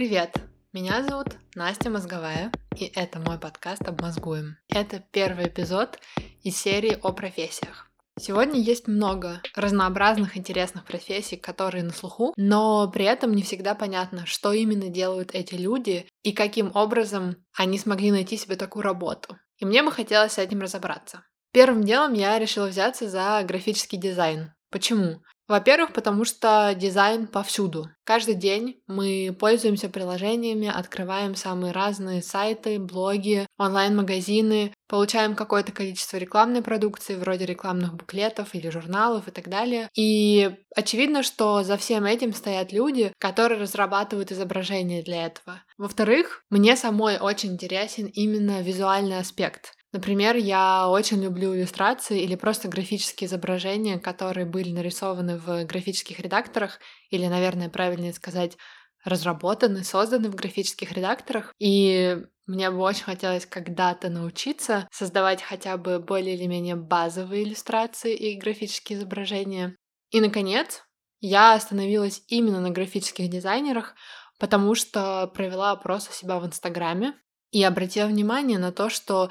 Привет! Меня зовут Настя Мозговая, и это мой подкаст «Обмозгуем». Это первый эпизод из серии о профессиях. Сегодня есть много разнообразных интересных профессий, которые на слуху, но при этом не всегда понятно, что именно делают эти люди и каким образом они смогли найти себе такую работу. И мне бы хотелось с этим разобраться. Первым делом я решила взяться за графический дизайн. Почему? Во-первых, потому что дизайн повсюду. Каждый день мы пользуемся приложениями, открываем самые разные сайты, блоги, онлайн-магазины, получаем какое-то количество рекламной продукции, вроде рекламных буклетов или журналов и так далее. И очевидно, что за всем этим стоят люди, которые разрабатывают изображения для этого. Во-вторых, мне самой очень интересен именно визуальный аспект. Например, я очень люблю иллюстрации или просто графические изображения, которые были нарисованы в графических редакторах, или, наверное, правильнее сказать, разработаны, созданы в графических редакторах. И мне бы очень хотелось когда-то научиться создавать хотя бы более или менее базовые иллюстрации и графические изображения. И, наконец, я остановилась именно на графических дизайнерах, потому что провела опрос у себя в Инстаграме и обратила внимание на то, что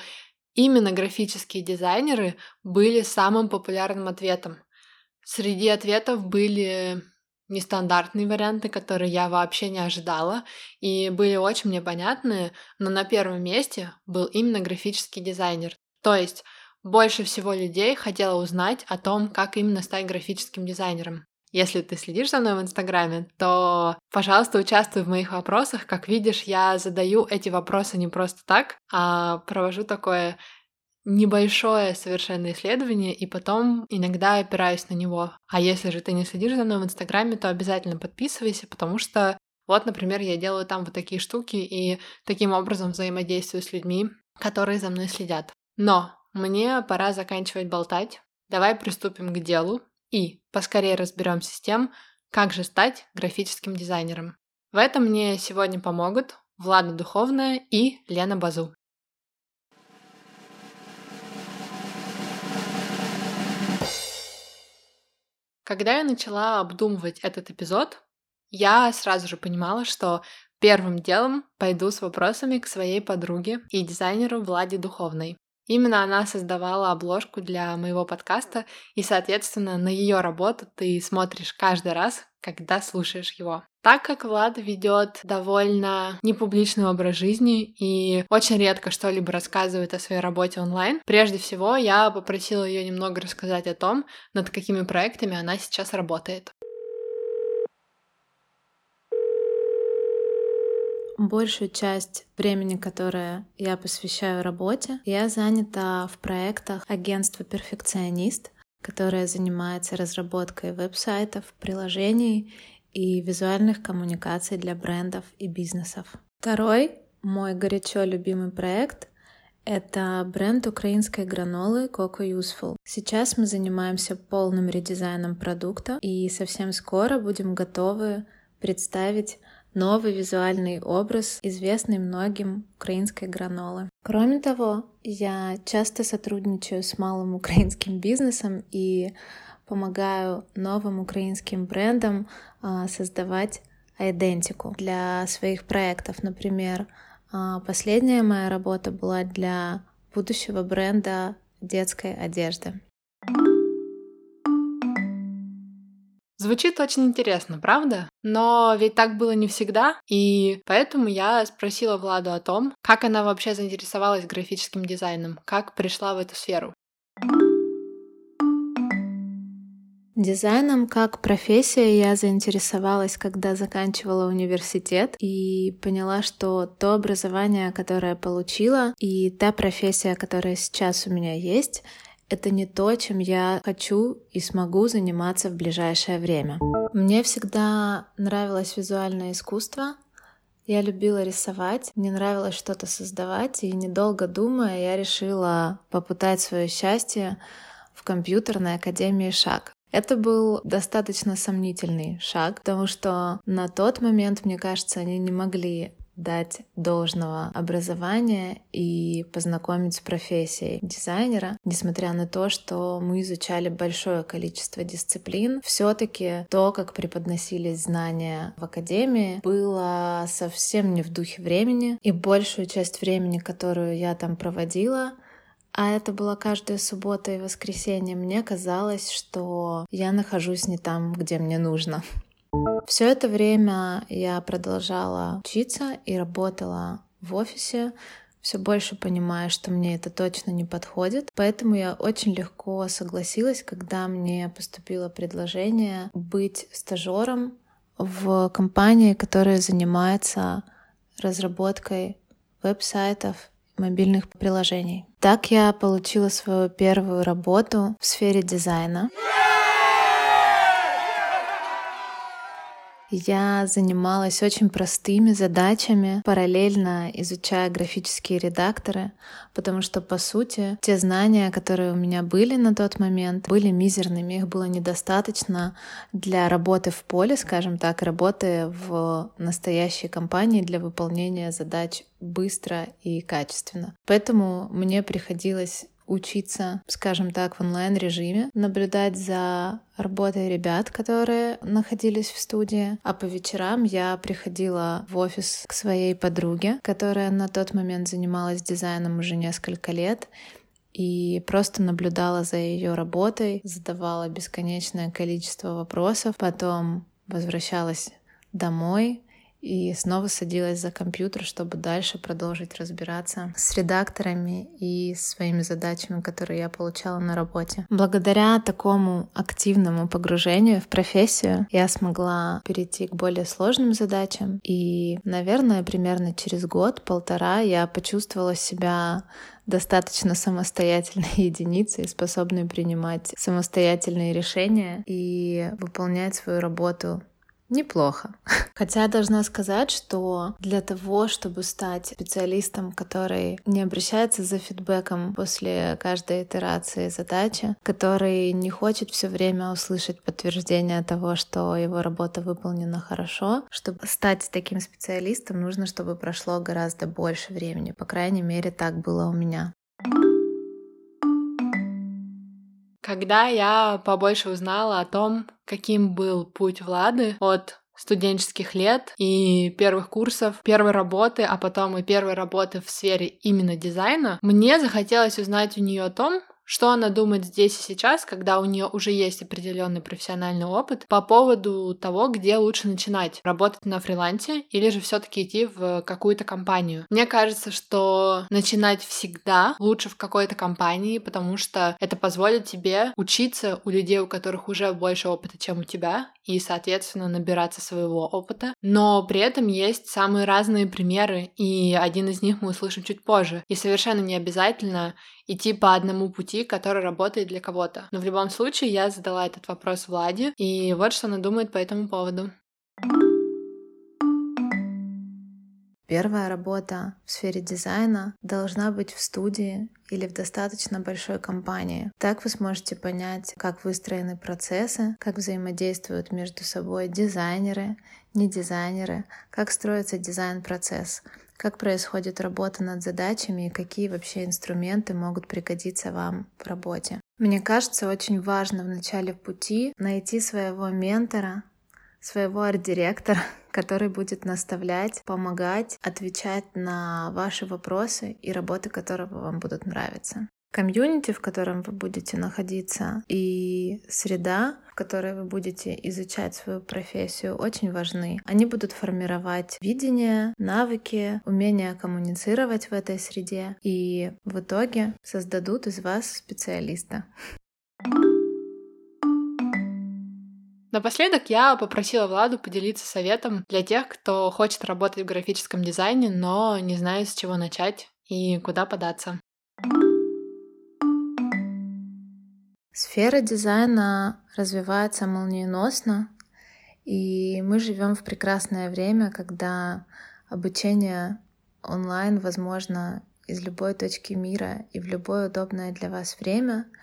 Именно графические дизайнеры были самым популярным ответом. Среди ответов были нестандартные варианты, которые я вообще не ожидала, и были очень мне понятные, но на первом месте был именно графический дизайнер. То есть больше всего людей хотело узнать о том, как именно стать графическим дизайнером. Если ты следишь за мной в Инстаграме, то, пожалуйста, участвуй в моих вопросах. Как видишь, я задаю эти вопросы не просто так, а провожу такое небольшое совершенно исследование, и потом иногда опираюсь на него. А если же ты не следишь за мной в Инстаграме, то обязательно подписывайся, потому что вот, например, я делаю там вот такие штуки и таким образом взаимодействую с людьми, которые за мной следят. Но мне пора заканчивать болтать. Давай приступим к делу и поскорее разберемся с тем, как же стать графическим дизайнером. В этом мне сегодня помогут Влада Духовная и Лена Базу. Когда я начала обдумывать этот эпизод, я сразу же понимала, что первым делом пойду с вопросами к своей подруге и дизайнеру Владе Духовной. Именно она создавала обложку для моего подкаста, и, соответственно, на ее работу ты смотришь каждый раз, когда слушаешь его. Так как Влад ведет довольно непубличный образ жизни и очень редко что-либо рассказывает о своей работе онлайн, прежде всего я попросила ее немного рассказать о том, над какими проектами она сейчас работает. Большую часть времени, которое я посвящаю работе, я занята в проектах агентства «Перфекционист», которое занимается разработкой веб-сайтов, приложений и визуальных коммуникаций для брендов и бизнесов. Второй мой горячо любимый проект — это бренд украинской гранолы Coco Useful. Сейчас мы занимаемся полным редизайном продукта и совсем скоро будем готовы представить новый визуальный образ, известный многим украинской гранолы. Кроме того, я часто сотрудничаю с малым украинским бизнесом и помогаю новым украинским брендам а, создавать идентику для своих проектов. Например, а, последняя моя работа была для будущего бренда детской одежды. Звучит очень интересно, правда? Но ведь так было не всегда, и поэтому я спросила Владу о том, как она вообще заинтересовалась графическим дизайном, как пришла в эту сферу. Дизайном как профессия я заинтересовалась, когда заканчивала университет и поняла, что то образование, которое получила, и та профессия, которая сейчас у меня есть, это не то, чем я хочу и смогу заниматься в ближайшее время. Мне всегда нравилось визуальное искусство. Я любила рисовать, мне нравилось что-то создавать, и недолго думая, я решила попытать свое счастье в компьютерной академии «Шаг». Это был достаточно сомнительный шаг, потому что на тот момент, мне кажется, они не могли дать должного образования и познакомить с профессией дизайнера. Несмотря на то, что мы изучали большое количество дисциплин, все таки то, как преподносились знания в академии, было совсем не в духе времени. И большую часть времени, которую я там проводила, а это была каждая суббота и воскресенье, мне казалось, что я нахожусь не там, где мне нужно. Все это время я продолжала учиться и работала в офисе, все больше понимая, что мне это точно не подходит. Поэтому я очень легко согласилась, когда мне поступило предложение быть стажером в компании, которая занимается разработкой веб-сайтов, мобильных приложений. Так я получила свою первую работу в сфере дизайна. Я занималась очень простыми задачами, параллельно изучая графические редакторы, потому что, по сути, те знания, которые у меня были на тот момент, были мизерными, их было недостаточно для работы в поле, скажем так, работы в настоящей компании для выполнения задач быстро и качественно. Поэтому мне приходилось учиться, скажем так, в онлайн-режиме, наблюдать за работой ребят, которые находились в студии. А по вечерам я приходила в офис к своей подруге, которая на тот момент занималась дизайном уже несколько лет, и просто наблюдала за ее работой, задавала бесконечное количество вопросов, потом возвращалась домой, и снова садилась за компьютер, чтобы дальше продолжить разбираться с редакторами и своими задачами, которые я получала на работе. Благодаря такому активному погружению в профессию я смогла перейти к более сложным задачам. И, наверное, примерно через год-полтора я почувствовала себя достаточно самостоятельной единицей, способной принимать самостоятельные решения и выполнять свою работу неплохо. Хотя я должна сказать, что для того, чтобы стать специалистом, который не обращается за фидбэком после каждой итерации задачи, который не хочет все время услышать подтверждение того, что его работа выполнена хорошо, чтобы стать таким специалистом, нужно, чтобы прошло гораздо больше времени. По крайней мере, так было у меня. Когда я побольше узнала о том, каким был путь Влады от студенческих лет и первых курсов, первой работы, а потом и первой работы в сфере именно дизайна, мне захотелось узнать у нее о том, что она думает здесь и сейчас, когда у нее уже есть определенный профессиональный опыт по поводу того, где лучше начинать работать на фрилансе или же все-таки идти в какую-то компанию. Мне кажется, что начинать всегда лучше в какой-то компании, потому что это позволит тебе учиться у людей, у которых уже больше опыта, чем у тебя, и, соответственно, набираться своего опыта. Но при этом есть самые разные примеры, и один из них мы услышим чуть позже. И совершенно не обязательно идти по одному пути, который работает для кого-то. Но в любом случае я задала этот вопрос Владе, и вот что она думает по этому поводу. Первая работа в сфере дизайна должна быть в студии или в достаточно большой компании. Так вы сможете понять, как выстроены процессы, как взаимодействуют между собой дизайнеры, не дизайнеры, как строится дизайн-процесс, как происходит работа над задачами и какие вообще инструменты могут пригодиться вам в работе. Мне кажется, очень важно в начале пути найти своего ментора, своего арт-директора, который будет наставлять, помогать, отвечать на ваши вопросы и работы, которые вам будут нравиться. Комьюнити, в котором вы будете находиться, и среда, в которой вы будете изучать свою профессию, очень важны. Они будут формировать видение, навыки, умение коммуницировать в этой среде и в итоге создадут из вас специалиста. Напоследок я попросила Владу поделиться советом для тех, кто хочет работать в графическом дизайне, но не знает, с чего начать и куда податься. Сфера дизайна развивается молниеносно, и мы живем в прекрасное время, когда обучение онлайн возможно из любой точки мира и в любое удобное для вас время —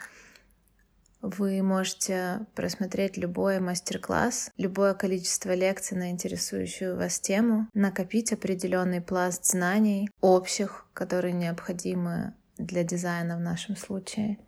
Вы можете просмотреть любой мастер-класс, любое количество лекций на интересующую вас тему, накопить определенный пласт знаний общих, которые необходимы для дизайна в нашем случае.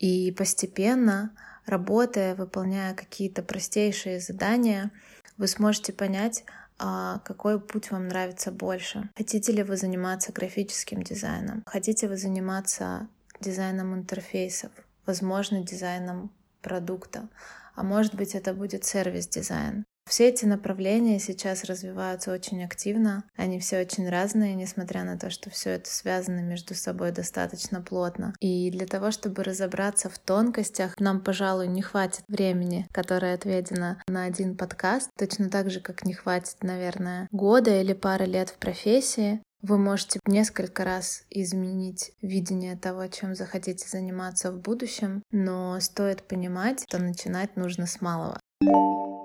И постепенно, работая, выполняя какие-то простейшие задания, вы сможете понять, а какой путь вам нравится больше. Хотите ли вы заниматься графическим дизайном? Хотите вы заниматься дизайном интерфейсов? Возможно, дизайном продукта? А может быть, это будет сервис-дизайн? Все эти направления сейчас развиваются очень активно, они все очень разные, несмотря на то, что все это связано между собой достаточно плотно. И для того, чтобы разобраться в тонкостях, нам, пожалуй, не хватит времени, которое отведено на один подкаст, точно так же, как не хватит, наверное, года или пары лет в профессии. Вы можете несколько раз изменить видение того, чем захотите заниматься в будущем, но стоит понимать, что начинать нужно с малого.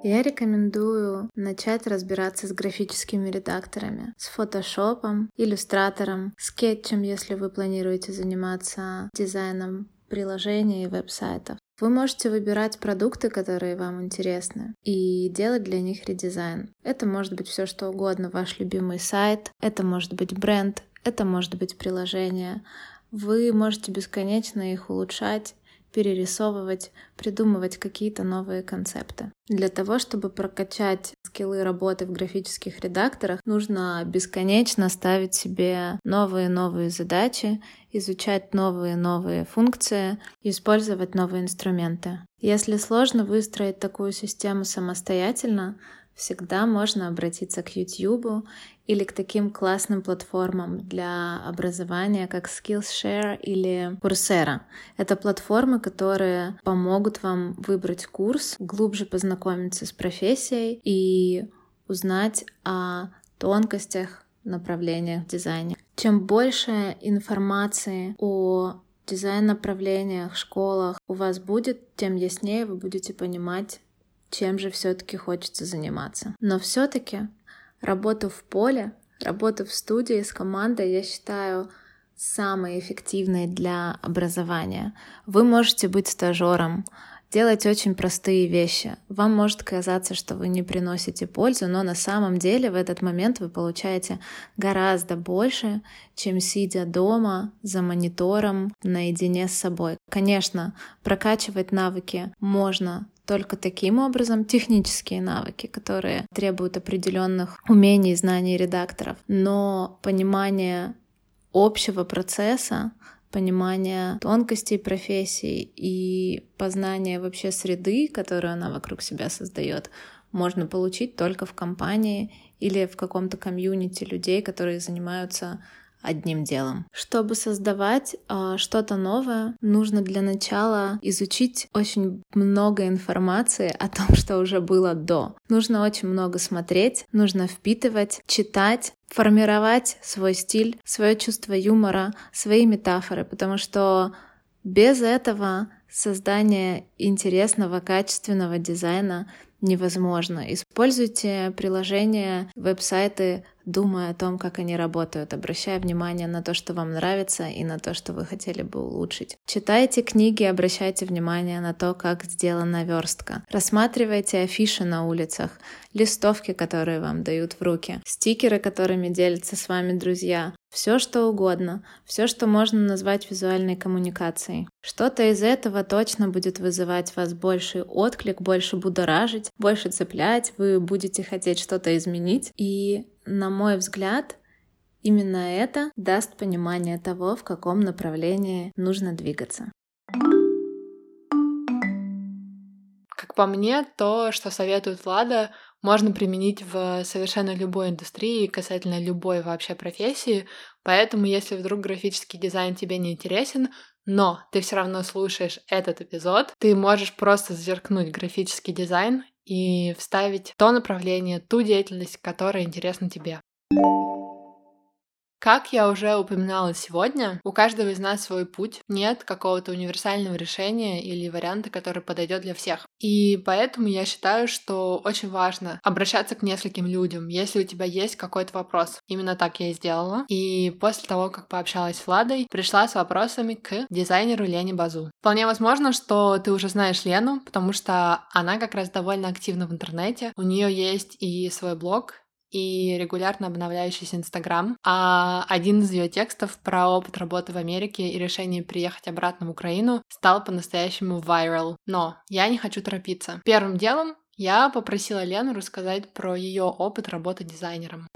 Я рекомендую начать разбираться с графическими редакторами, с фотошопом, иллюстратором, скетчем, если вы планируете заниматься дизайном приложений и веб-сайтов. Вы можете выбирать продукты, которые вам интересны, и делать для них редизайн. Это может быть все что угодно, ваш любимый сайт, это может быть бренд, это может быть приложение. Вы можете бесконечно их улучшать перерисовывать, придумывать какие-то новые концепты. Для того, чтобы прокачать скиллы работы в графических редакторах, нужно бесконечно ставить себе новые-новые задачи, изучать новые-новые функции, использовать новые инструменты. Если сложно выстроить такую систему самостоятельно, всегда можно обратиться к YouTube или к таким классным платформам для образования, как Skillshare или Coursera. Это платформы, которые помогут вам выбрать курс, глубже познакомиться с профессией и узнать о тонкостях направлениях в дизайне. Чем больше информации о дизайн-направлениях, школах у вас будет, тем яснее вы будете понимать, чем же все-таки хочется заниматься. Но все-таки работу в поле, работу в студии с командой я считаю самой эффективной для образования. Вы можете быть стажером, делать очень простые вещи. Вам может казаться, что вы не приносите пользу, но на самом деле в этот момент вы получаете гораздо больше, чем сидя дома за монитором наедине с собой. Конечно, прокачивать навыки можно только таким образом технические навыки, которые требуют определенных умений знаний редакторов. Но понимание общего процесса, понимание тонкостей профессии и познание вообще среды, которую она вокруг себя создает, можно получить только в компании или в каком-то комьюнити людей, которые занимаются одним делом. Чтобы создавать э, что-то новое, нужно для начала изучить очень много информации о том, что уже было до. Нужно очень много смотреть, нужно впитывать, читать, формировать свой стиль, свое чувство юмора, свои метафоры, потому что без этого создание интересного, качественного дизайна невозможно. Используйте приложения, веб-сайты думая о том, как они работают, обращая внимание на то, что вам нравится и на то, что вы хотели бы улучшить. Читайте книги, обращайте внимание на то, как сделана верстка. Рассматривайте афиши на улицах, листовки, которые вам дают в руки, стикеры, которыми делятся с вами друзья, все что угодно, все, что можно назвать визуальной коммуникацией. Что-то из этого точно будет вызывать вас больший отклик, больше будоражить, больше цеплять, вы будете хотеть что-то изменить, и на мой взгляд, именно это даст понимание того, в каком направлении нужно двигаться. Как по мне, то, что советует Влада, можно применить в совершенно любой индустрии, касательно любой вообще профессии. Поэтому, если вдруг графический дизайн тебе не интересен, но ты все равно слушаешь этот эпизод, ты можешь просто зеркнуть графический дизайн и вставить то направление, ту деятельность, которая интересна тебе. Как я уже упоминала сегодня, у каждого из нас свой путь. Нет какого-то универсального решения или варианта, который подойдет для всех. И поэтому я считаю, что очень важно обращаться к нескольким людям, если у тебя есть какой-то вопрос. Именно так я и сделала. И после того, как пообщалась с Владой, пришла с вопросами к дизайнеру Лене Базу. Вполне возможно, что ты уже знаешь Лену, потому что она как раз довольно активна в интернете. У нее есть и свой блог, и регулярно обновляющийся Инстаграм. А один из ее текстов про опыт работы в Америке и решение приехать обратно в Украину стал по-настоящему viral. Но я не хочу торопиться. Первым делом я попросила Лену рассказать про ее опыт работы дизайнером.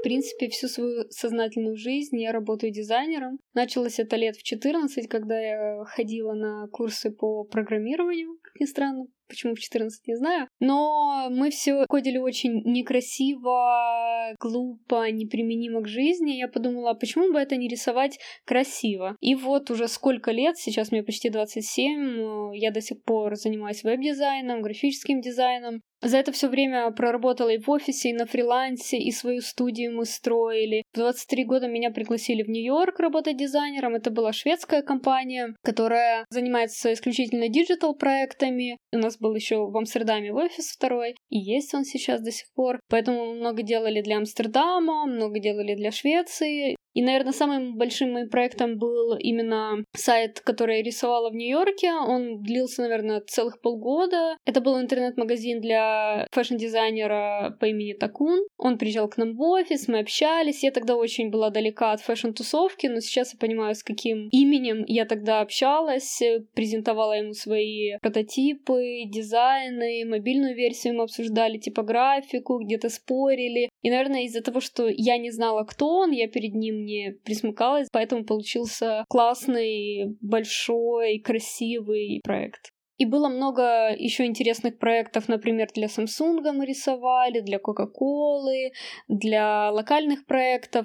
В принципе, всю свою сознательную жизнь я работаю дизайнером. Началось это лет в 14, когда я ходила на курсы по программированию, как ни странно. Почему в 14, не знаю. Но мы все ходили очень некрасиво, глупо, неприменимо к жизни. Я подумала, а почему бы это не рисовать красиво? И вот уже сколько лет, сейчас мне почти 27, я до сих пор занимаюсь веб-дизайном, графическим дизайном. За это все время проработала и в офисе, и на фрилансе, и свою студию мы строили. В 23 года меня пригласили в Нью-Йорк работать дизайнером. Это была шведская компания, которая занимается исключительно digital проектами. У нас был еще в Амстердаме офис второй, и есть он сейчас до сих пор. Поэтому много делали для Амстердама, много делали для Швеции. И, наверное, самым большим моим проектом был именно сайт, который я рисовала в Нью-Йорке. Он длился, наверное, целых полгода. Это был интернет-магазин для fashion-дизайнера по имени Такун. Он приезжал к нам в офис, мы общались. Я тогда очень была далека от фэшн-тусовки, но сейчас я понимаю, с каким именем я тогда общалась. Презентовала ему свои прототипы, дизайны, мобильную версию мы обсуждали, типографику, где-то спорили. И, наверное, из-за того, что я не знала, кто он, я перед ним не присмыкалась, поэтому получился классный, большой, красивый проект. И было много еще интересных проектов, например, для Samsung мы рисовали, для Coca-Cola, для локальных проектов.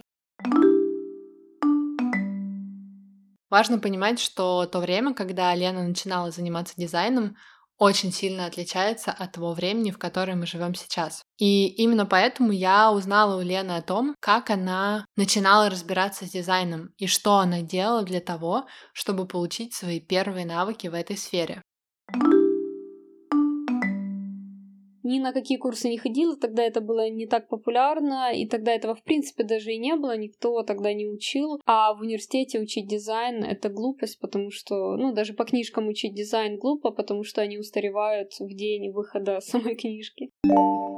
Важно понимать, что то время, когда Лена начинала заниматься дизайном, очень сильно отличается от того времени, в котором мы живем сейчас. И именно поэтому я узнала у Лены о том, как она начинала разбираться с дизайном и что она делала для того, чтобы получить свои первые навыки в этой сфере. Ни на какие курсы не ходила, тогда это было не так популярно, и тогда этого в принципе даже и не было, никто тогда не учил. А в университете учить дизайн — это глупость, потому что, ну, даже по книжкам учить дизайн глупо, потому что они устаревают в день выхода самой книжки.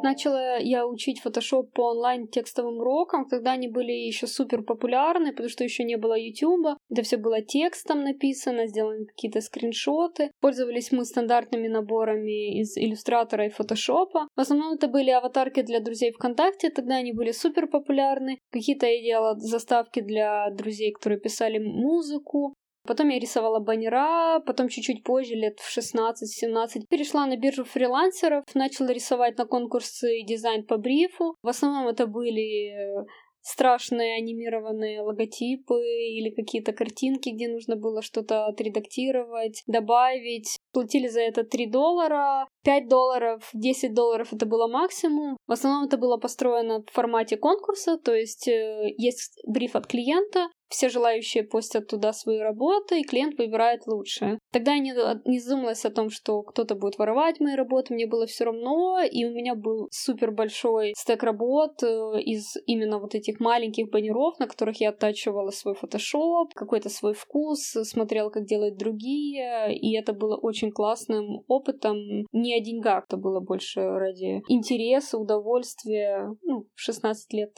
Начала я учить Photoshop по онлайн текстовым урокам, когда они были еще супер популярны, потому что еще не было YouTube. Это все было текстом написано, сделаны какие-то скриншоты. Пользовались мы стандартными наборами из иллюстратора и фотошопа. В основном это были аватарки для друзей ВКонтакте, тогда они были супер популярны. Какие-то я делала заставки для друзей, которые писали музыку. Потом я рисовала баннера, потом чуть-чуть позже, лет в 16-17, перешла на биржу фрилансеров, начала рисовать на конкурсы дизайн по брифу. В основном это были страшные анимированные логотипы или какие-то картинки, где нужно было что-то отредактировать, добавить. Платили за это 3 доллара, 5 долларов, 10 долларов это было максимум. В основном это было построено в формате конкурса, то есть э, есть бриф от клиента, все желающие постят туда свои работы, и клиент выбирает лучшее. Тогда я не, не задумалась о том, что кто-то будет воровать мои работы, мне было все равно, и у меня был супер большой стек работ э, из именно вот этих маленьких баннеров, на которых я оттачивала свой фотошоп, какой-то свой вкус, смотрела, как делают другие, и это было очень классным опытом. Не о деньгах, это было больше ради интереса, удовольствия, ну, в 16 лет.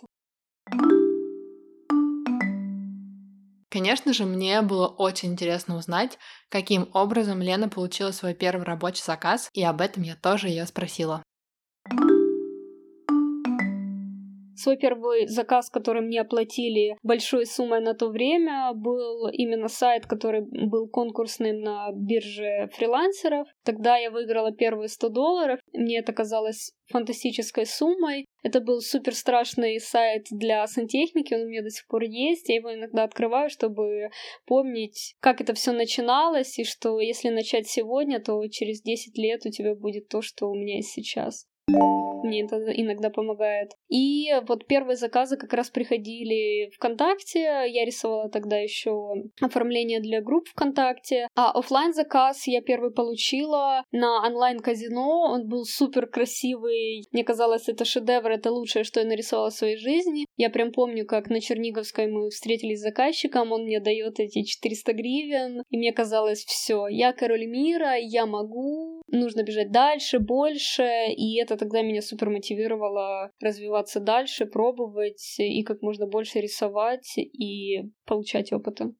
Конечно же, мне было очень интересно узнать, каким образом Лена получила свой первый рабочий заказ, и об этом я тоже ее спросила. Свой первый заказ, который мне оплатили большой суммой на то время, был именно сайт, который был конкурсным на бирже фрилансеров. Тогда я выиграла первые 100 долларов. Мне это казалось фантастической суммой. Это был супер страшный сайт для сантехники, он у меня до сих пор есть. Я его иногда открываю, чтобы помнить, как это все начиналось, и что если начать сегодня, то через 10 лет у тебя будет то, что у меня есть сейчас. Мне это иногда помогает. И вот первые заказы как раз приходили ВКонтакте. Я рисовала тогда еще оформление для групп ВКонтакте. А офлайн заказ я первый получила на онлайн-казино. Он был супер красивый. Мне казалось, это шедевр, это лучшее, что я нарисовала в своей жизни. Я прям помню, как на Черниговской мы встретились с заказчиком, он мне дает эти 400 гривен, и мне казалось, все, я король мира, я могу, нужно бежать дальше, больше, и это тогда меня супер мотивировало развиваться дальше, пробовать и как можно больше рисовать и получать опыта.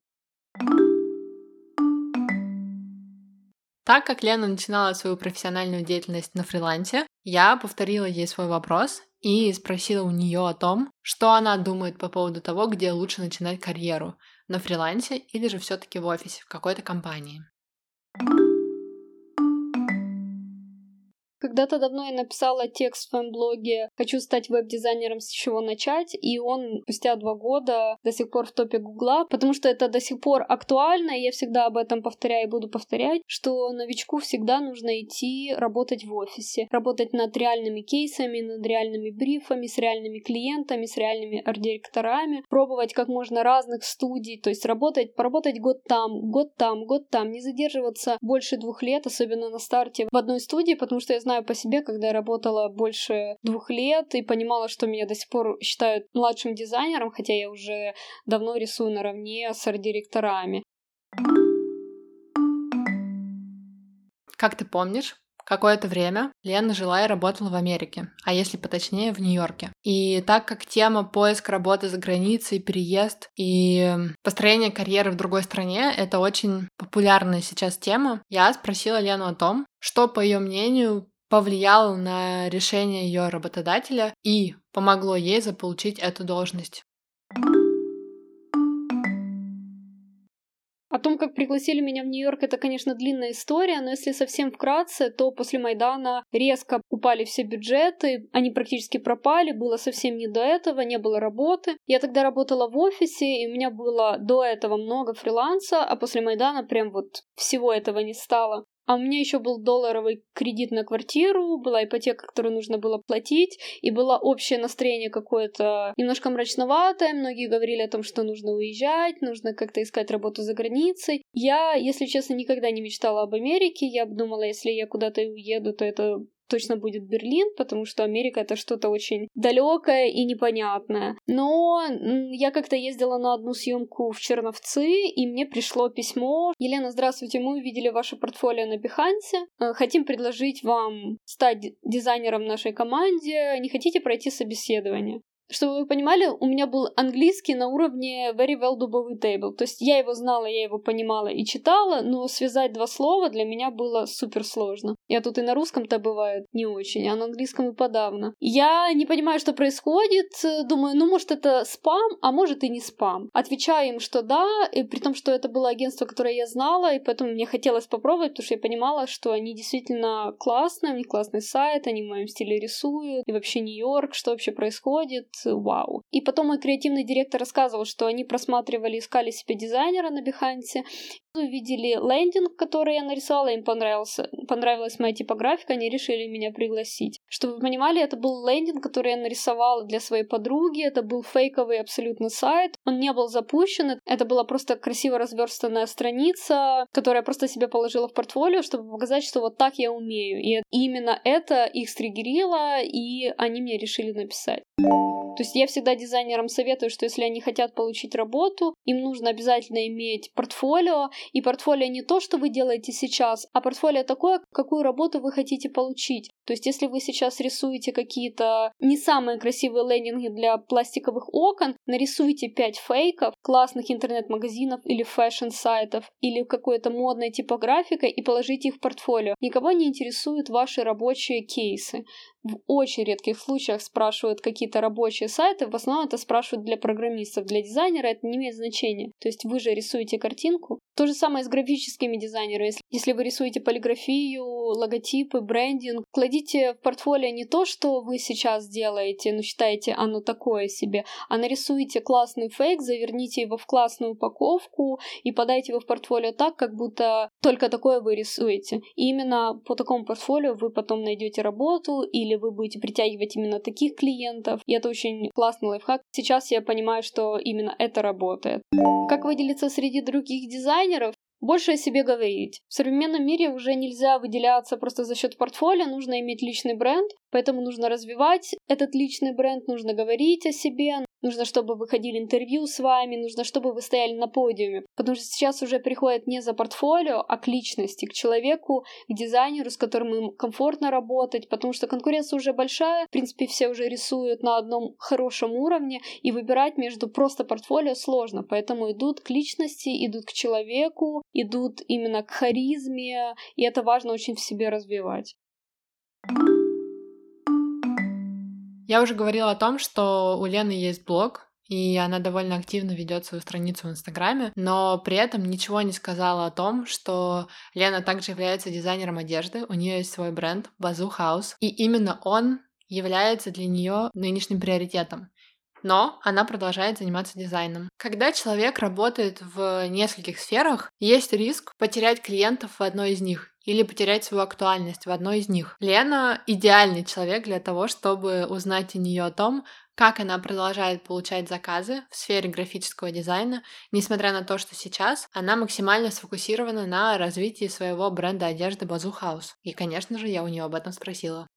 Так как Лена начинала свою профессиональную деятельность на фрилансе, я повторила ей свой вопрос и спросила у нее о том, что она думает по поводу того, где лучше начинать карьеру на фрилансе или же все-таки в офисе в какой-то компании. Когда-то давно я написала текст в своем блоге «Хочу стать веб-дизайнером, с чего начать», и он спустя два года до сих пор в топе Гугла, потому что это до сих пор актуально, и я всегда об этом повторяю и буду повторять, что новичку всегда нужно идти работать в офисе, работать над реальными кейсами, над реальными брифами, с реальными клиентами, с реальными арт-директорами, пробовать как можно разных студий, то есть работать, поработать год там, год там, год там, не задерживаться больше двух лет, особенно на старте в одной студии, потому что я по себе, когда я работала больше двух лет и понимала, что меня до сих пор считают младшим дизайнером, хотя я уже давно рисую наравне с арт-директорами. Как ты помнишь, Какое-то время Лена жила и работала в Америке, а если поточнее, в Нью-Йорке. И так как тема поиск работы за границей, переезд и построение карьеры в другой стране — это очень популярная сейчас тема, я спросила Лену о том, что, по ее мнению, повлияло на решение ее работодателя и помогло ей заполучить эту должность. О том, как пригласили меня в Нью-Йорк, это, конечно, длинная история, но если совсем вкратце, то после Майдана резко упали все бюджеты, они практически пропали, было совсем не до этого, не было работы. Я тогда работала в офисе, и у меня было до этого много фриланса, а после Майдана прям вот всего этого не стало. А у меня еще был долларовый кредит на квартиру, была ипотека, которую нужно было платить, и было общее настроение какое-то немножко мрачноватое. Многие говорили о том, что нужно уезжать, нужно как-то искать работу за границей. Я, если честно, никогда не мечтала об Америке. Я думала, если я куда-то уеду, то это точно будет Берлин, потому что Америка это что-то очень далекое и непонятное. Но я как-то ездила на одну съемку в Черновцы, и мне пришло письмо. Елена, здравствуйте, мы увидели ваше портфолио на Behance. Э, хотим предложить вам стать дизайнером нашей команде. Не хотите пройти собеседование? Чтобы вы понимали, у меня был английский на уровне very well дубовый table. То есть я его знала, я его понимала и читала, но связать два слова для меня было супер сложно. Я тут и на русском-то бывает не очень, а на английском и подавно. Я не понимаю, что происходит, думаю, ну может это спам, а может и не спам. Отвечаю им, что да, и при том, что это было агентство, которое я знала, и поэтому мне хотелось попробовать, потому что я понимала, что они действительно классные, у них классный сайт, они в моем стиле рисуют, и вообще Нью-Йорк, что вообще происходит, вау. И потом мой креативный директор рассказывал, что они просматривали, искали себе дизайнера на Бихансе, увидели лендинг, который я нарисовала, им понравился, понравилась моя типографика, они решили меня пригласить. Чтобы вы понимали, это был лендинг, который я нарисовала для своей подруги, это был фейковый абсолютно сайт, он не был запущен, это была просто красиво разверстанная страница, которую я просто себе положила в портфолио, чтобы показать, что вот так я умею. И именно это их стригерило, и они мне решили написать. То есть я всегда дизайнерам советую, что если они хотят получить работу, им нужно обязательно иметь портфолио. И портфолио не то, что вы делаете сейчас, а портфолио такое, какую работу вы хотите получить. То есть если вы сейчас рисуете какие-то не самые красивые лендинги для пластиковых окон, нарисуйте 5 фейков классных интернет-магазинов или fashion-сайтов или какой-то модной типографикой и положите их в портфолио. Никого не интересуют ваши рабочие кейсы в очень редких случаях спрашивают какие-то рабочие сайты, в основном это спрашивают для программистов, для дизайнера это не имеет значения. То есть вы же рисуете картинку. То же самое с графическими дизайнерами. Если, если вы рисуете полиграфию, логотипы, брендинг, кладите в портфолио не то, что вы сейчас делаете, ну считаете оно такое себе, а нарисуйте классный фейк, заверните его в классную упаковку и подайте его в портфолио так, как будто только такое вы рисуете. И именно по такому портфолио вы потом найдете работу или вы будете притягивать именно таких клиентов. И это очень классный лайфхак. Сейчас я понимаю, что именно это работает. Как выделиться среди других дизайнеров? Больше о себе говорить. В современном мире уже нельзя выделяться просто за счет портфолио, нужно иметь личный бренд, поэтому нужно развивать этот личный бренд, нужно говорить о себе, нужно, чтобы выходили интервью с вами, нужно, чтобы вы стояли на подиуме. Потому что сейчас уже приходят не за портфолио, а к личности, к человеку, к дизайнеру, с которым им комфортно работать, потому что конкуренция уже большая, в принципе, все уже рисуют на одном хорошем уровне, и выбирать между просто портфолио сложно, поэтому идут к личности, идут к человеку, идут именно к харизме, и это важно очень в себе развивать. Я уже говорила о том, что у Лены есть блог, и она довольно активно ведет свою страницу в Инстаграме, но при этом ничего не сказала о том, что Лена также является дизайнером одежды, у нее есть свой бренд Bazoo House, и именно он является для нее нынешним приоритетом но она продолжает заниматься дизайном. Когда человек работает в нескольких сферах, есть риск потерять клиентов в одной из них или потерять свою актуальность в одной из них. Лена идеальный человек для того, чтобы узнать у нее о том, как она продолжает получать заказы в сфере графического дизайна, несмотря на то, что сейчас она максимально сфокусирована на развитии своего бренда одежды Bazoo House. И, конечно же, я у нее об этом спросила.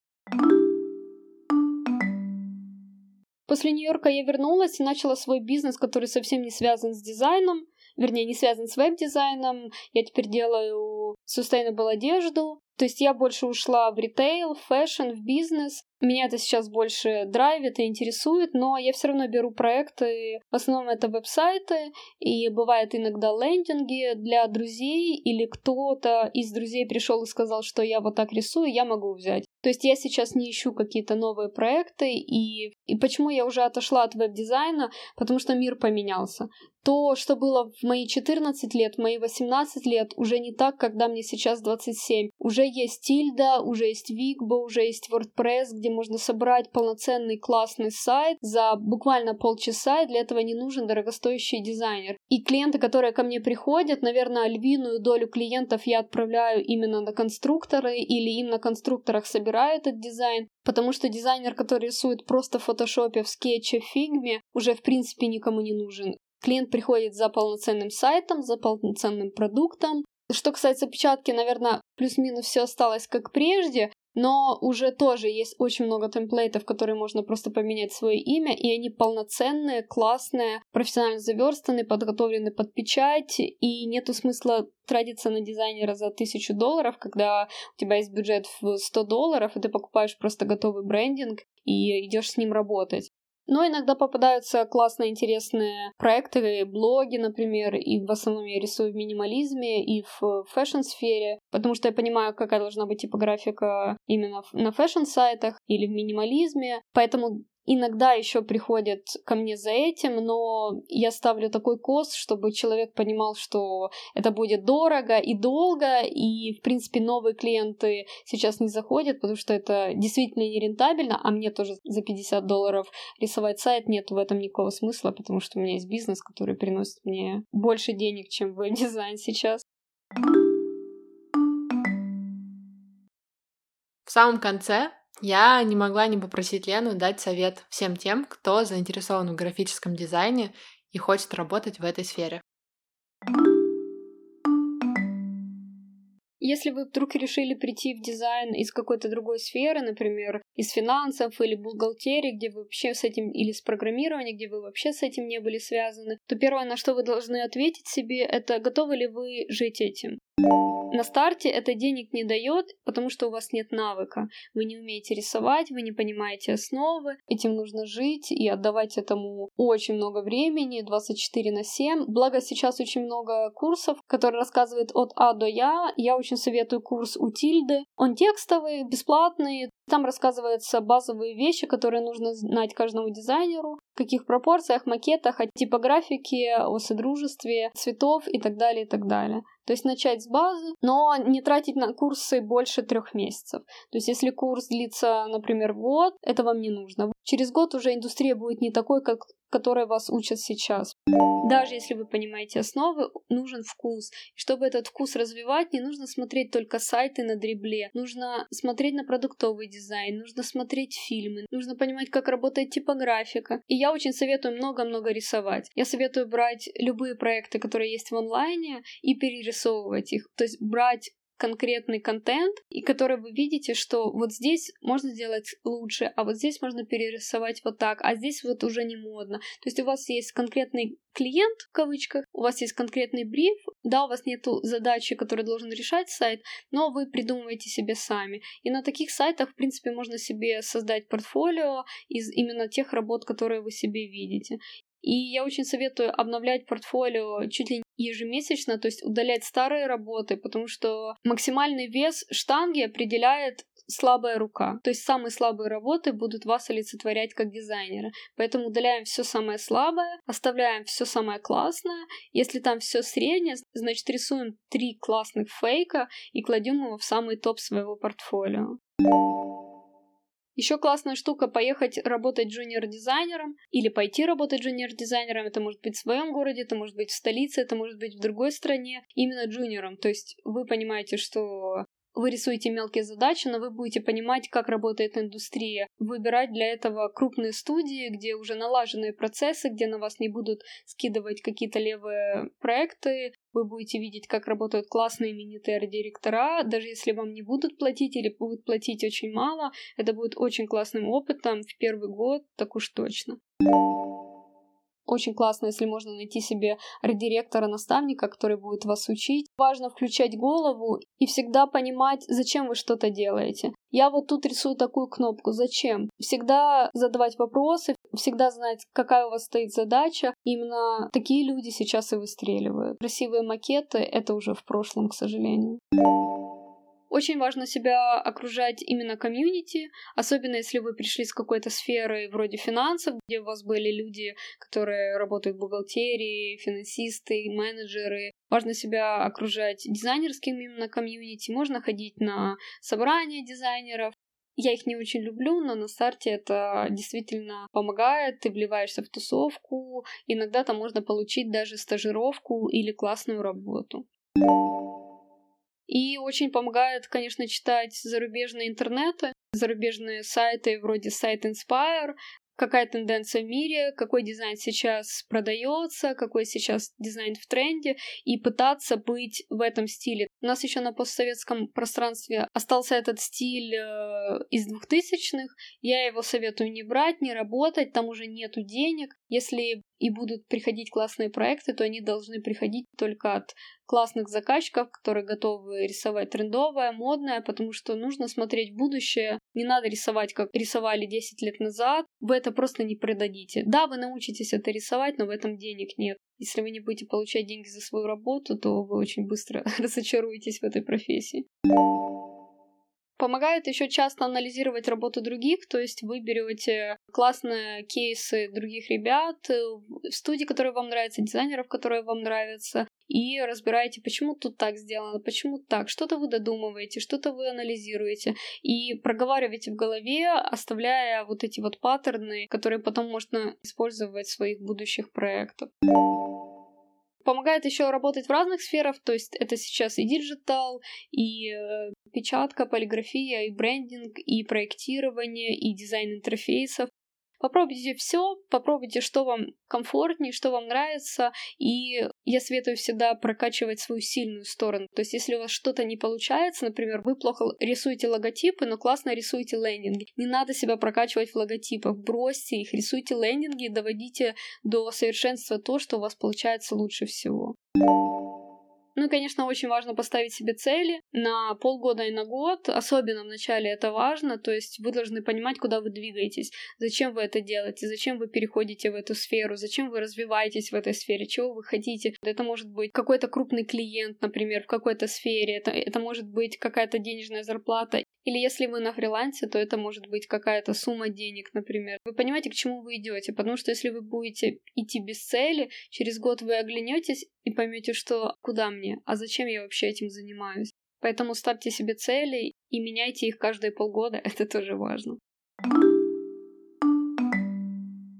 После Нью-Йорка я вернулась и начала свой бизнес, который совсем не связан с дизайном, вернее, не связан с веб-дизайном. Я теперь делаю sustainable одежду. То есть я больше ушла в ритейл, в fashion, в бизнес. Меня это сейчас больше драйвит и интересует, но я все равно беру проекты, в основном это веб-сайты, и бывает иногда лендинги для друзей, или кто-то из друзей пришел и сказал, что я вот так рисую, я могу взять. То есть я сейчас не ищу какие-то новые проекты, и, и почему я уже отошла от веб-дизайна? Потому что мир поменялся. То, что было в мои 14 лет, в мои 18 лет, уже не так, когда мне сейчас 27. Уже есть Тильда, уже есть Vigbo, уже есть WordPress, где можно собрать полноценный классный сайт за буквально полчаса, и для этого не нужен дорогостоящий дизайнер. И клиенты, которые ко мне приходят, наверное, львиную долю клиентов я отправляю именно на конструкторы или им на конструкторах собираю этот дизайн, потому что дизайнер, который рисует просто в фотошопе, в скетче, в фигме, уже в принципе никому не нужен. Клиент приходит за полноценным сайтом, за полноценным продуктом, что касается печатки, наверное, плюс-минус все осталось как прежде, но уже тоже есть очень много темплейтов, которые можно просто поменять свое имя, и они полноценные, классные, профессионально заверстаны, подготовлены под печать, и нету смысла тратиться на дизайнера за тысячу долларов, когда у тебя есть бюджет в 100 долларов, и ты покупаешь просто готовый брендинг и идешь с ним работать. Но иногда попадаются классные, интересные проекты, блоги, например, и в основном я рисую в минимализме и в fashion-сфере, потому что я понимаю, какая должна быть типографика именно на fashion-сайтах или в минимализме, поэтому Иногда еще приходят ко мне за этим, но я ставлю такой cost, чтобы человек понимал, что это будет дорого и долго, и, в принципе, новые клиенты сейчас не заходят, потому что это действительно нерентабельно, а мне тоже за 50 долларов рисовать сайт нет в этом никакого смысла, потому что у меня есть бизнес, который приносит мне больше денег, чем веб-дизайн сейчас. В самом конце я не могла не попросить Лену дать совет всем тем, кто заинтересован в графическом дизайне и хочет работать в этой сфере. Если вы вдруг решили прийти в дизайн из какой-то другой сферы, например, из финансов или бухгалтерии, где вы вообще с этим, или с программирования, где вы вообще с этим не были связаны, то первое, на что вы должны ответить себе, это готовы ли вы жить этим. На старте это денег не дает, потому что у вас нет навыка. Вы не умеете рисовать, вы не понимаете основы. Этим нужно жить и отдавать этому очень много времени, 24 на 7. Благо сейчас очень много курсов, которые рассказывают от А до Я. Я очень советую курс у Тильды. Он текстовый, бесплатный. Там рассказываются базовые вещи, которые нужно знать каждому дизайнеру, в каких пропорциях, макетах, о типографике, о содружестве цветов и так далее, и так далее. То есть начать с базы, но не тратить на курсы больше трех месяцев. То есть если курс длится, например, год, это вам не нужно. Через год уже индустрия будет не такой, как которой вас учат сейчас. Даже если вы понимаете основы, нужен вкус. И чтобы этот вкус развивать, не нужно смотреть только сайты на дребле. Нужно смотреть на продуктовый дизайн, нужно смотреть фильмы, нужно понимать, как работает типографика. И я очень советую много-много рисовать. Я советую брать любые проекты, которые есть в онлайне, и перерисовывать их. То есть брать конкретный контент, и который вы видите, что вот здесь можно сделать лучше, а вот здесь можно перерисовать вот так, а здесь вот уже не модно. То есть у вас есть конкретный клиент, в кавычках, у вас есть конкретный бриф, да, у вас нету задачи, которую должен решать сайт, но вы придумываете себе сами. И на таких сайтах, в принципе, можно себе создать портфолио из именно тех работ, которые вы себе видите. И я очень советую обновлять портфолио чуть ли ежемесячно, то есть удалять старые работы, потому что максимальный вес штанги определяет слабая рука. То есть самые слабые работы будут вас олицетворять как дизайнера. Поэтому удаляем все самое слабое, оставляем все самое классное. Если там все среднее, значит рисуем три классных фейка и кладем его в самый топ своего портфолио. Еще классная штука поехать работать джуниор-дизайнером или пойти работать джуниор-дизайнером. Это может быть в своем городе, это может быть в столице, это может быть в другой стране. Именно джуниором. То есть вы понимаете, что вы рисуете мелкие задачи, но вы будете понимать, как работает индустрия. Выбирать для этого крупные студии, где уже налаженные процессы, где на вас не будут скидывать какие-то левые проекты, вы будете видеть, как работают классные именитые арт-директора, даже если вам не будут платить или будут платить очень мало, это будет очень классным опытом в первый год, так уж точно. Очень классно, если можно найти себе арт-директора, наставника, который будет вас учить. Важно включать голову и всегда понимать, зачем вы что-то делаете. Я вот тут рисую такую кнопку. Зачем? Всегда задавать вопросы, всегда знать, какая у вас стоит задача. Именно такие люди сейчас и выстреливают. Красивые макеты — это уже в прошлом, к сожалению. Очень важно себя окружать именно комьюнити, особенно если вы пришли с какой-то сферы вроде финансов, где у вас были люди, которые работают в бухгалтерии, финансисты, менеджеры. Важно себя окружать дизайнерским именно комьюнити. Можно ходить на собрания дизайнеров, я их не очень люблю, но на старте это действительно помогает, ты вливаешься в тусовку, иногда там можно получить даже стажировку или классную работу. И очень помогает, конечно, читать зарубежные интернеты, зарубежные сайты вроде сайт Inspire, какая тенденция в мире, какой дизайн сейчас продается, какой сейчас дизайн в тренде, и пытаться быть в этом стиле. У нас еще на постсоветском пространстве остался этот стиль э, из двухтысячных. Я его советую не брать, не работать, там уже нету денег. Если и будут приходить классные проекты, то они должны приходить только от классных заказчиков, которые готовы рисовать трендовое, модное, потому что нужно смотреть будущее. Не надо рисовать, как рисовали 10 лет назад. Вы это просто не продадите. Да, вы научитесь это рисовать, но в этом денег нет. Если вы не будете получать деньги за свою работу, то вы очень быстро разочаруетесь в этой профессии. Помогает еще часто анализировать работу других, то есть вы берете классные кейсы других ребят э, студии, которые вам нравятся, дизайнеров, которые вам нравятся, и разбираете, почему тут так сделано, почему так, что-то вы додумываете, что-то вы анализируете, и проговариваете в голове, оставляя вот эти вот паттерны, которые потом можно использовать в своих будущих проектах. Помогает еще работать в разных сферах, то есть это сейчас и digital, и э, печатка, полиграфия, и брендинг, и проектирование, и дизайн интерфейсов. Попробуйте все, попробуйте, что вам комфортнее, что вам нравится, и я советую всегда прокачивать свою сильную сторону. То есть, если у вас что-то не получается, например, вы плохо рисуете логотипы, но классно рисуете лендинги, не надо себя прокачивать в логотипах, бросьте их, рисуйте лендинги и доводите до совершенства то, что у вас получается лучше всего. Ну и, конечно, очень важно поставить себе цели на полгода и на год. Особенно в начале это важно. То есть вы должны понимать, куда вы двигаетесь, зачем вы это делаете, зачем вы переходите в эту сферу, зачем вы развиваетесь в этой сфере, чего вы хотите. Это может быть какой-то крупный клиент, например, в какой-то сфере. Это, это может быть какая-то денежная зарплата. Или если вы на фрилансе, то это может быть какая-то сумма денег, например. Вы понимаете, к чему вы идете, потому что если вы будете идти без цели, через год вы оглянетесь и поймете, что куда мне, а зачем я вообще этим занимаюсь. Поэтому ставьте себе цели и меняйте их каждые полгода, это тоже важно.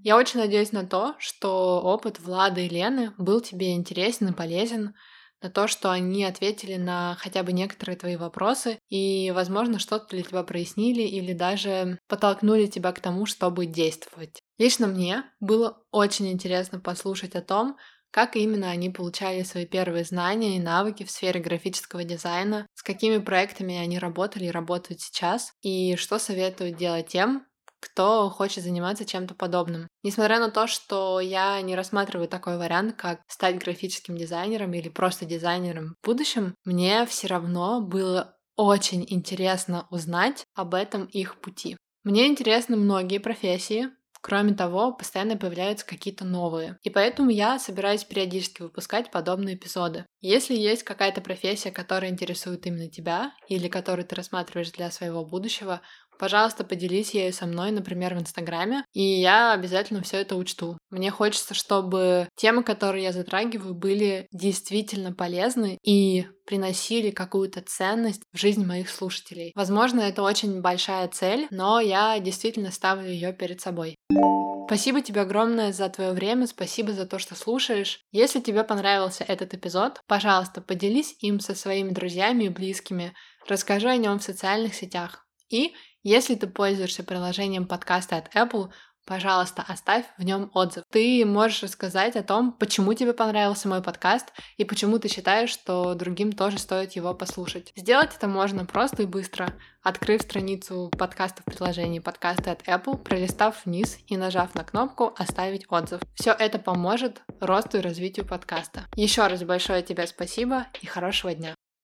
Я очень надеюсь на то, что опыт Влада и Лены был тебе интересен и полезен, на то, что они ответили на хотя бы некоторые твои вопросы и, возможно, что-то для тебя прояснили или даже подтолкнули тебя к тому, чтобы действовать. Лично мне было очень интересно послушать о том, как именно они получали свои первые знания и навыки в сфере графического дизайна, с какими проектами они работали и работают сейчас, и что советуют делать тем, кто хочет заниматься чем-то подобным. Несмотря на то, что я не рассматриваю такой вариант, как стать графическим дизайнером или просто дизайнером в будущем, мне все равно было очень интересно узнать об этом их пути. Мне интересны многие профессии, Кроме того, постоянно появляются какие-то новые. И поэтому я собираюсь периодически выпускать подобные эпизоды. Если есть какая-то профессия, которая интересует именно тебя, или которую ты рассматриваешь для своего будущего, пожалуйста, поделись ею со мной, например, в Инстаграме, и я обязательно все это учту. Мне хочется, чтобы темы, которые я затрагиваю, были действительно полезны и приносили какую-то ценность в жизнь моих слушателей. Возможно, это очень большая цель, но я действительно ставлю ее перед собой. Спасибо тебе огромное за твое время, спасибо за то, что слушаешь. Если тебе понравился этот эпизод, пожалуйста, поделись им со своими друзьями и близкими, расскажи о нем в социальных сетях. И если ты пользуешься приложением подкаста от Apple, пожалуйста, оставь в нем отзыв. Ты можешь рассказать о том, почему тебе понравился мой подкаст и почему ты считаешь, что другим тоже стоит его послушать. Сделать это можно просто и быстро, открыв страницу подкаста в приложении подкасты от Apple, пролистав вниз и нажав на кнопку «Оставить отзыв». Все это поможет росту и развитию подкаста. Еще раз большое тебе спасибо и хорошего дня.